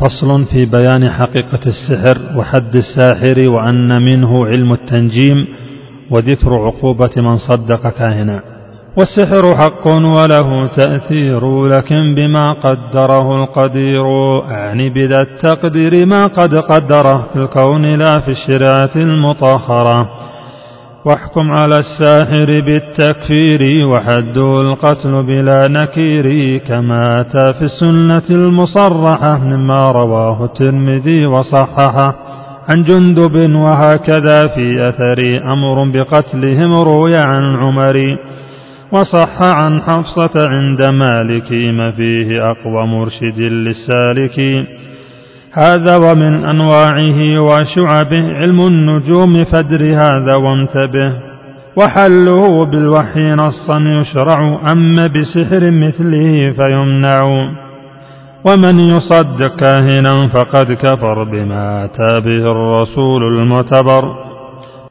فصل في بيان حقيقة السحر وحد الساحر وأن منه علم التنجيم وذكر عقوبة من صدق كاهنا. والسحر حق وله تأثير لكن بما قدره القدير أعني بذا التقدير ما قد قدره في الكون لا في الشريعة المطهرة. واحكم على الساحر بالتكفير وحده القتل بلا نكير كما أتى في السنة المصرحة مما رواه الترمذي وصححه. عن جندب وهكذا في أثر أمر بقتلهم روي عن عمر وصح عن حفصة عند مالك ما فيه أقوى مرشد للسالك. هذا ومن أنواعه وشعبه علم النجوم فدر هذا وانتبه. وحله بالوحي نصا يشرع أما بسحر مثله فيمنع. ومن يصدق كاهنا فقد كفر بما أتى به الرسول المعتبر.